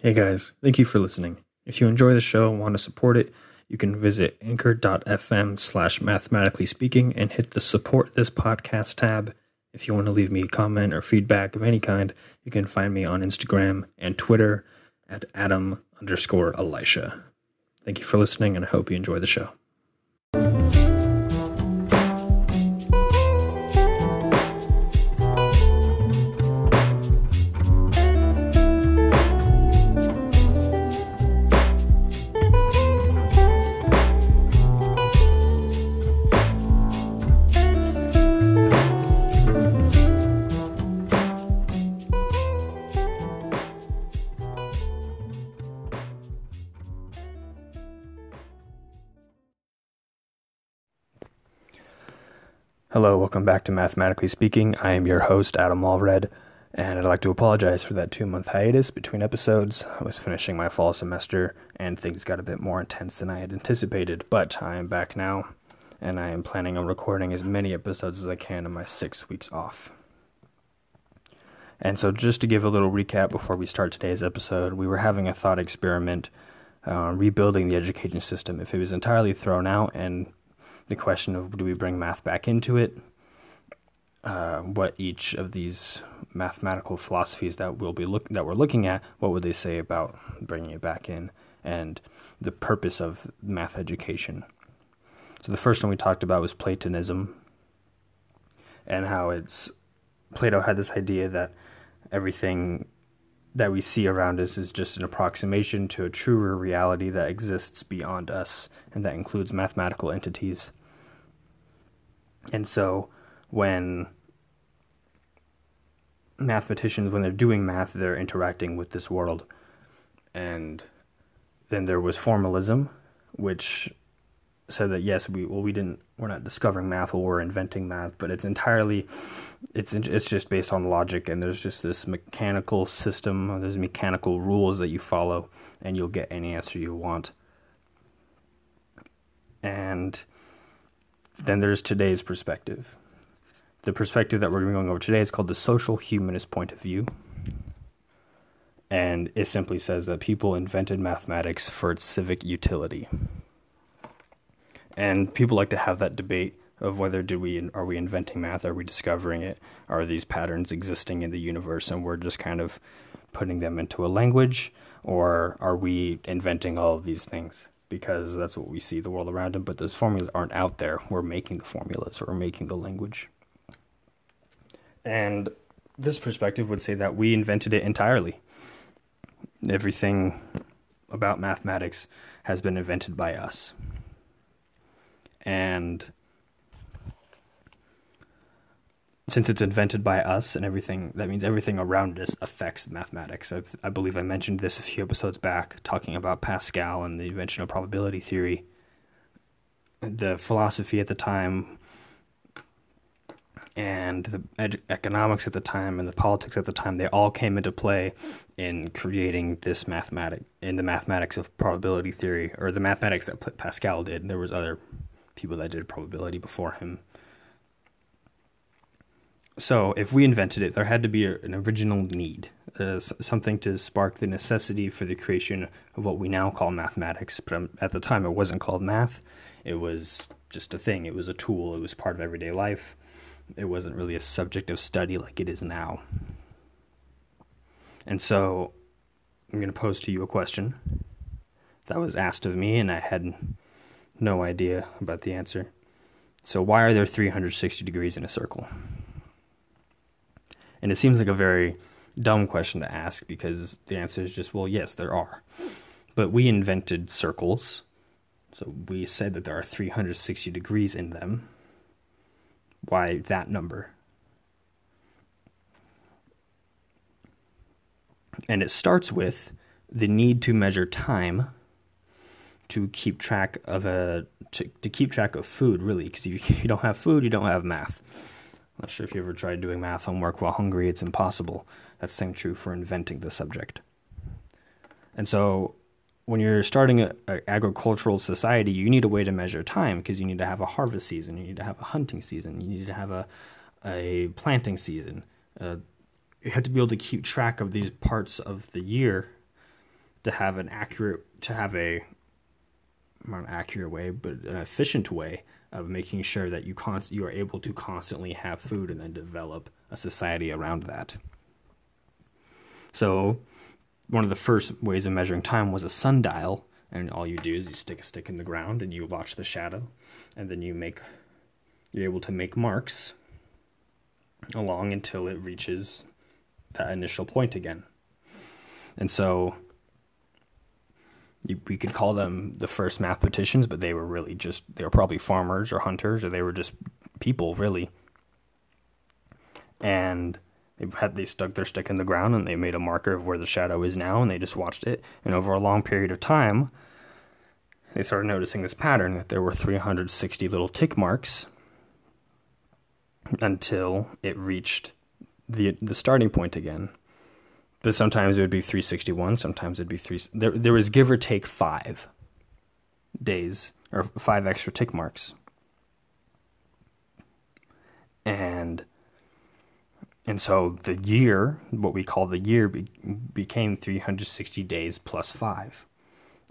Hey guys, thank you for listening. If you enjoy the show and want to support it, you can visit anchor.fm slash mathematically speaking and hit the support this podcast tab. If you want to leave me a comment or feedback of any kind, you can find me on Instagram and Twitter at Adam underscore Elisha. Thank you for listening and I hope you enjoy the show. Hello, welcome back to Mathematically Speaking. I am your host, Adam Allred, and I'd like to apologize for that two month hiatus between episodes. I was finishing my fall semester and things got a bit more intense than I had anticipated, but I am back now, and I am planning on recording as many episodes as I can in my six weeks off. And so, just to give a little recap before we start today's episode, we were having a thought experiment uh, rebuilding the education system. If it was entirely thrown out and the question of do we bring math back into it, uh, what each of these mathematical philosophies that we'll be look that we're looking at, what would they say about bringing it back in, and the purpose of math education. So the first one we talked about was Platonism, and how it's Plato had this idea that everything that we see around us is just an approximation to a truer reality that exists beyond us, and that includes mathematical entities. And so when mathematicians, when they're doing math, they're interacting with this world. And then there was formalism, which said that yes, we well we didn't we're not discovering math, well we're inventing math, but it's entirely it's it's just based on logic, and there's just this mechanical system, there's mechanical rules that you follow, and you'll get any answer you want. And then there's today's perspective. The perspective that we're going to be going over today is called the social humanist point of view. And it simply says that people invented mathematics for its civic utility. And people like to have that debate of whether do we are we inventing math, are we discovering it, are these patterns existing in the universe and we're just kind of putting them into a language, or are we inventing all of these things? Because that's what we see the world around him. But those formulas aren't out there. We're making the formulas or we're making the language. And this perspective would say that we invented it entirely. Everything about mathematics has been invented by us. And since it's invented by us and everything, that means everything around us affects mathematics. I, I, believe I mentioned this a few episodes back, talking about Pascal and the invention of probability theory. The philosophy at the time, and the ed- economics at the time, and the politics at the time, they all came into play in creating this mathematic, in the mathematics of probability theory, or the mathematics that Pascal did. There was other people that did probability before him so, if we invented it, there had to be a, an original need, uh, something to spark the necessity for the creation of what we now call mathematics. But um, at the time, it wasn't called math, it was just a thing, it was a tool, it was part of everyday life. It wasn't really a subject of study like it is now. And so, I'm going to pose to you a question that was asked of me, and I had no idea about the answer. So, why are there 360 degrees in a circle? And it seems like a very dumb question to ask because the answer is just, well, yes, there are. But we invented circles. So we said that there are 360 degrees in them. Why that number? And it starts with the need to measure time to keep track of a to, to keep track of food really because if you don't have food you don't have math not sure if you ever tried doing math homework while hungry, it's impossible. That's same true for inventing the subject. And so when you're starting an agricultural society, you need a way to measure time because you need to have a harvest season, you need to have a hunting season, you need to have a, a planting season. Uh, you have to be able to keep track of these parts of the year to have an accurate to have a not an accurate way, but an efficient way of making sure that you const- you are able to constantly have food and then develop a society around that. So, one of the first ways of measuring time was a sundial, and all you do is you stick a stick in the ground and you watch the shadow, and then you make you're able to make marks along until it reaches that initial point again. And so you, we could call them the first mathematicians, but they were really just, they were probably farmers or hunters, or they were just people, really. And they had they stuck their stick in the ground and they made a marker of where the shadow is now, and they just watched it. And over a long period of time, they started noticing this pattern that there were 360 little tick marks until it reached the the starting point again. But sometimes it would be 361, sometimes it'd be 3 there there was give or take 5 days or 5 extra tick marks. And and so the year, what we call the year be, became 360 days plus 5.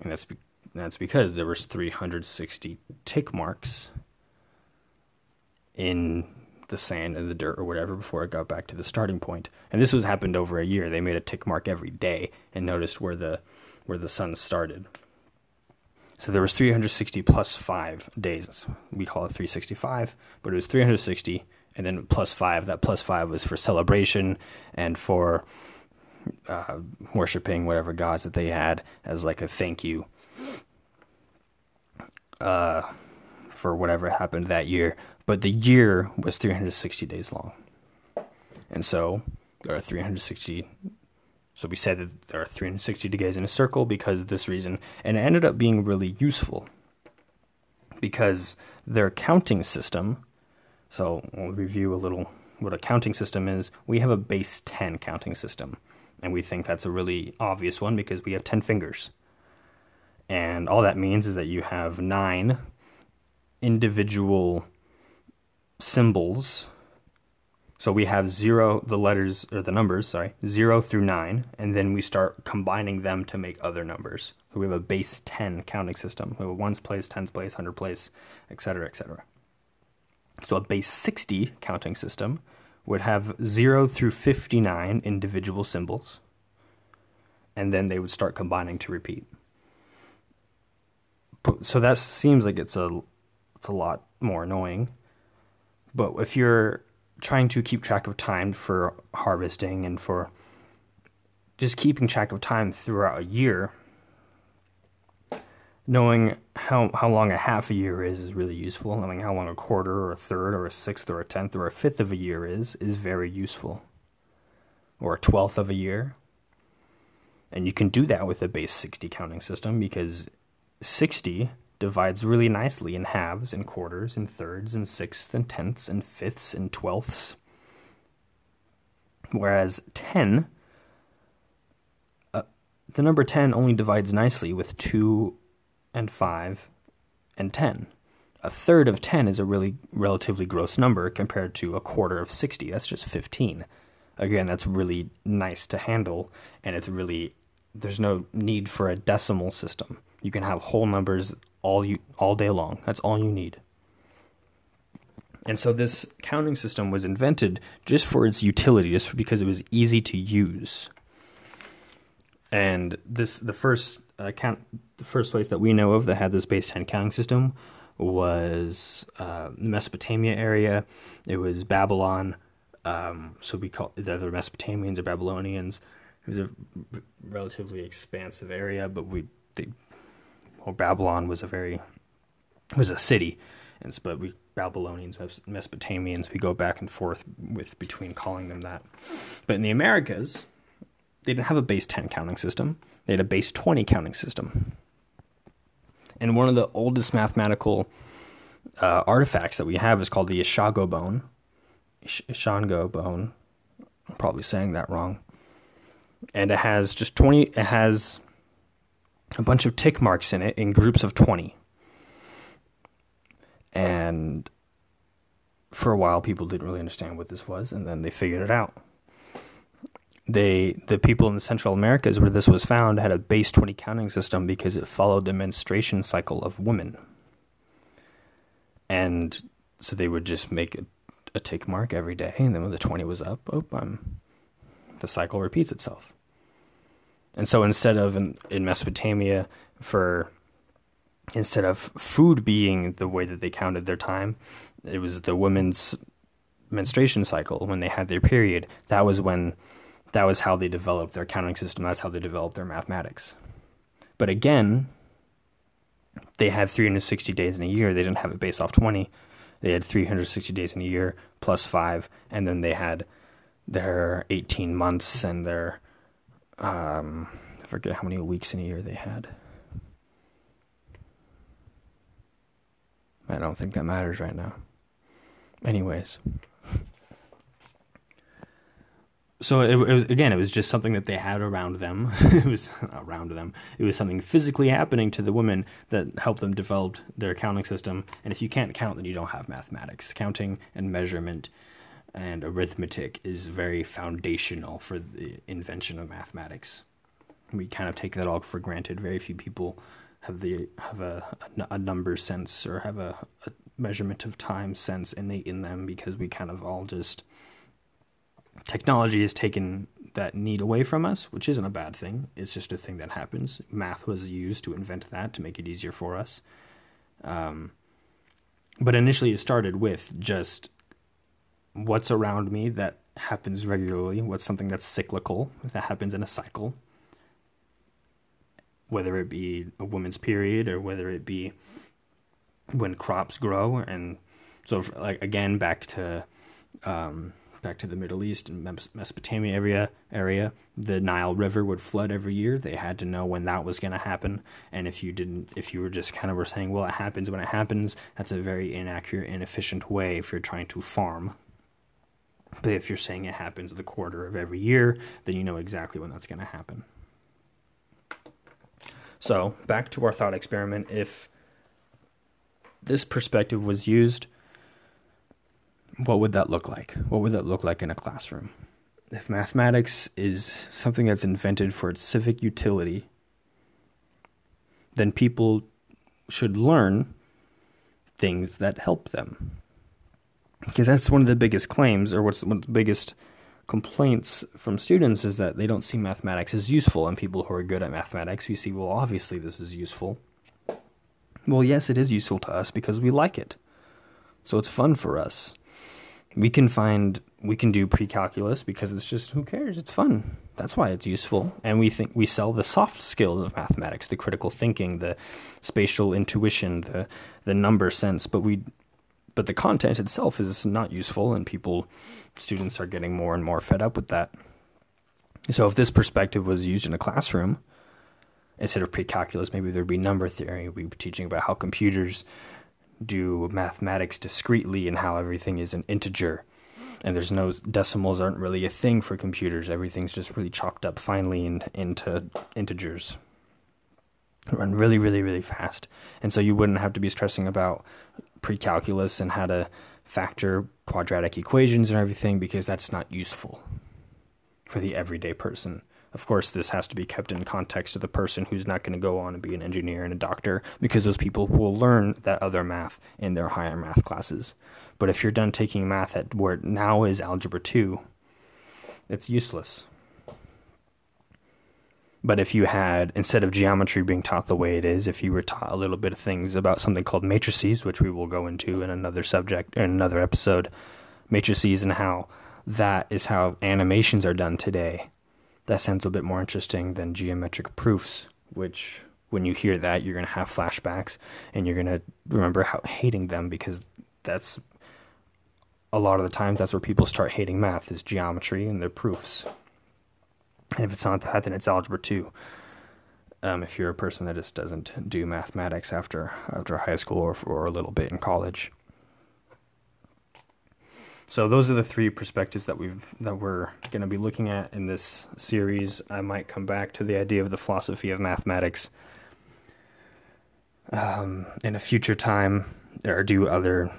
And that's be, that's because there was 360 tick marks in the sand and the dirt or whatever before it got back to the starting point. And this was happened over a year. They made a tick mark every day and noticed where the where the sun started. So there was 360 plus 5 days. We call it 365, but it was 360 and then plus 5. That plus 5 was for celebration and for uh, worshiping whatever gods that they had as like a thank you uh, for whatever happened that year but the year was 360 days long. And so there are 360. So we said that there are 360 days in a circle because of this reason. And it ended up being really useful because their counting system. So we'll review a little what a counting system is. We have a base 10 counting system. And we think that's a really obvious one because we have 10 fingers. And all that means is that you have nine individual symbols. So we have zero, the letters, or the numbers, sorry, zero through nine, and then we start combining them to make other numbers. So we have a base 10 counting system. We have ones place, tens place, hundred place, etc., etc. So a base 60 counting system would have 0 through 59 individual symbols, and then they would start combining to repeat. So that seems like it's a it's a lot more annoying but if you're trying to keep track of time for harvesting and for just keeping track of time throughout a year, knowing how how long a half a year is is really useful. Knowing how long a quarter or a third or a sixth or a tenth or a fifth of a year is is very useful. Or a twelfth of a year. And you can do that with a base 60 counting system because 60 divides really nicely in halves and quarters and thirds and sixths and tenths and fifths and twelfths. Whereas 10, uh, the number 10 only divides nicely with 2 and 5 and 10. A third of 10 is a really relatively gross number compared to a quarter of 60. That's just 15. Again, that's really nice to handle, and it's really, there's no need for a decimal system. You can have whole numbers all you all day long. That's all you need. And so this counting system was invented just for its utility, just because it was easy to use. And this the first uh, count the first place that we know of that had this base 10 counting system was uh, the Mesopotamia area. It was Babylon. Um, so we call the other Mesopotamians or Babylonians. It was a relatively expansive area, but we they well, Babylon was a very was a city, and but we Babylonians, Mesopotamians, we go back and forth with between calling them that. But in the Americas, they didn't have a base 10 counting system. They had a base 20 counting system. And one of the oldest mathematical uh, artifacts that we have is called the Ishago bone. Ishango bone. I'm probably saying that wrong. And it has just 20, it has a bunch of tick marks in it in groups of 20. And for a while, people didn't really understand what this was, and then they figured it out. they the people in Central Americas where this was found had a base 20 counting system because it followed the menstruation cycle of women. And so they would just make a, a tick mark every day, and then when the 20 was up, oh, I'm, the cycle repeats itself. And so instead of in, in Mesopotamia, for instead of food being the way that they counted their time, it was the women's menstruation cycle when they had their period. That was when that was how they developed their counting system. That's how they developed their mathematics. But again, they had 360 days in a year. They didn't have it based off 20. They had 360 days in a year plus five, and then they had their 18 months and their um, I forget how many weeks in a year they had. I don't think that matters right now. Anyways, so it, it, was again, it was just something that they had around them. it was around them. It was something physically happening to the women that helped them develop their counting system. And if you can't count, then you don't have mathematics. Counting and measurement and arithmetic is very foundational for the invention of mathematics. We kind of take that all for granted. Very few people have the have a, a number sense or have a, a measurement of time sense innate in them because we kind of all just technology has taken that need away from us, which isn't a bad thing. It's just a thing that happens. Math was used to invent that to make it easier for us. Um, but initially, it started with just what's around me that happens regularly, what's something that's cyclical, that happens in a cycle, whether it be a woman's period or whether it be when crops grow. And so, like, again, back to. Um, back to the Middle East and Mesopotamia area, area, the Nile River would flood every year. They had to know when that was going to happen. And if you didn't, if you were just kind of were saying, well, it happens when it happens, that's a very inaccurate, inefficient way if you're trying to farm. But if you're saying it happens the quarter of every year, then you know exactly when that's going to happen. So, back to our thought experiment. If this perspective was used, what would that look like? What would that look like in a classroom? If mathematics is something that's invented for its civic utility, then people should learn things that help them. Because that's one of the biggest claims, or what's one of the biggest complaints from students is that they don't see mathematics as useful. And people who are good at mathematics, you see, well, obviously this is useful. Well, yes, it is useful to us because we like it. So it's fun for us we can find we can do pre-calculus because it's just who cares it's fun that's why it's useful and we think we sell the soft skills of mathematics the critical thinking the spatial intuition the the number sense but we but the content itself is not useful and people students are getting more and more fed up with that so if this perspective was used in a classroom instead of pre-calculus maybe there'd be number theory we'd be teaching about how computers do mathematics discretely and how everything is an integer. And there's no decimals aren't really a thing for computers. Everything's just really chalked up finely in, into integers. Run really, really, really fast. And so you wouldn't have to be stressing about pre-calculus and how to factor quadratic equations and everything because that's not useful for the everyday person. Of course, this has to be kept in context of the person who's not going to go on and be an engineer and a doctor, because those people will learn that other math in their higher math classes. But if you're done taking math at where now is algebra 2, it's useless. But if you had, instead of geometry being taught the way it is, if you were taught a little bit of things about something called matrices, which we will go into in another subject, in another episode, matrices and how that is how animations are done today that sounds a bit more interesting than geometric proofs, which when you hear that, you're going to have flashbacks and you're going to remember how hating them because that's a lot of the times that's where people start hating math is geometry and their proofs. And if it's not that, then it's algebra 2. Um, if you're a person that just doesn't do mathematics after after high school or, or a little bit in college. So those are the three perspectives that we've that we're going to be looking at in this series. I might come back to the idea of the philosophy of mathematics um, in a future time, or do other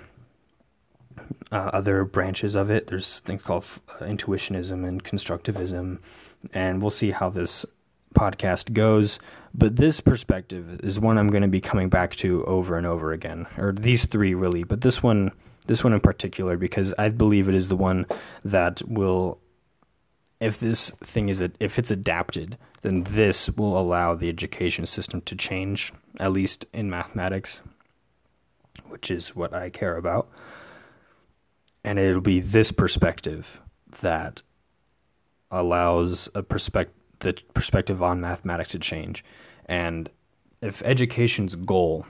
uh, other branches of it. There's things called uh, intuitionism and constructivism, and we'll see how this podcast goes. But this perspective is one I'm going to be coming back to over and over again, or these three really, but this one, this one in particular, because I believe it is the one that will, if this thing is, if it's adapted, then this will allow the education system to change, at least in mathematics, which is what I care about. And it'll be this perspective that allows a perspective the perspective on mathematics to change. And if education's goal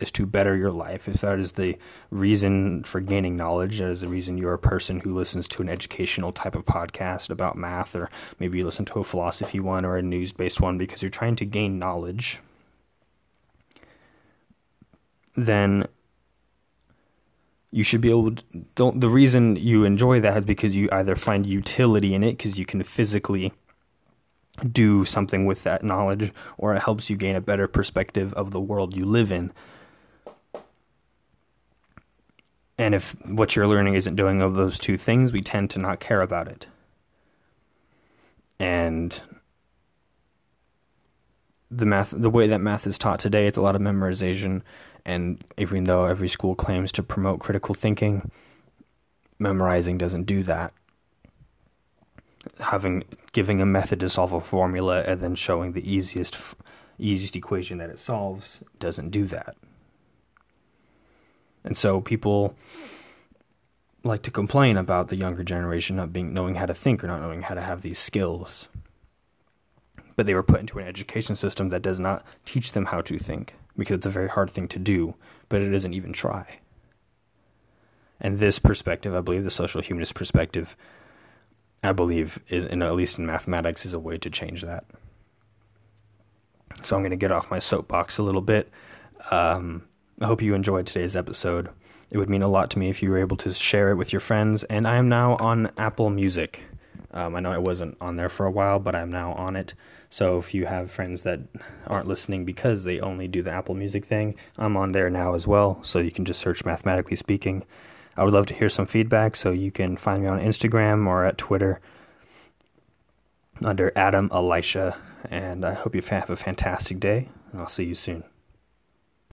is to better your life, if that is the reason for gaining knowledge, that is the reason you're a person who listens to an educational type of podcast about math, or maybe you listen to a philosophy one or a news based one because you're trying to gain knowledge, then you should be able to don't the reason you enjoy that is because you either find utility in it because you can physically do something with that knowledge or it helps you gain a better perspective of the world you live in. And if what you're learning isn't doing of those two things, we tend to not care about it. And the math the way that math is taught today, it's a lot of memorization and even though every school claims to promote critical thinking, memorizing doesn't do that having giving a method to solve a formula and then showing the easiest easiest equation that it solves doesn't do that. And so people like to complain about the younger generation not being knowing how to think or not knowing how to have these skills. But they were put into an education system that does not teach them how to think because it's a very hard thing to do, but it doesn't even try. And this perspective, I believe the social humanist perspective, I believe, is in, at least in mathematics, is a way to change that. So I'm going to get off my soapbox a little bit. Um, I hope you enjoyed today's episode. It would mean a lot to me if you were able to share it with your friends. And I am now on Apple Music. Um, I know I wasn't on there for a while, but I'm now on it. So if you have friends that aren't listening because they only do the Apple Music thing, I'm on there now as well. So you can just search Mathematically Speaking. I would love to hear some feedback, so you can find me on Instagram or at Twitter under Adam Elisha. And I hope you have a fantastic day, and I'll see you soon.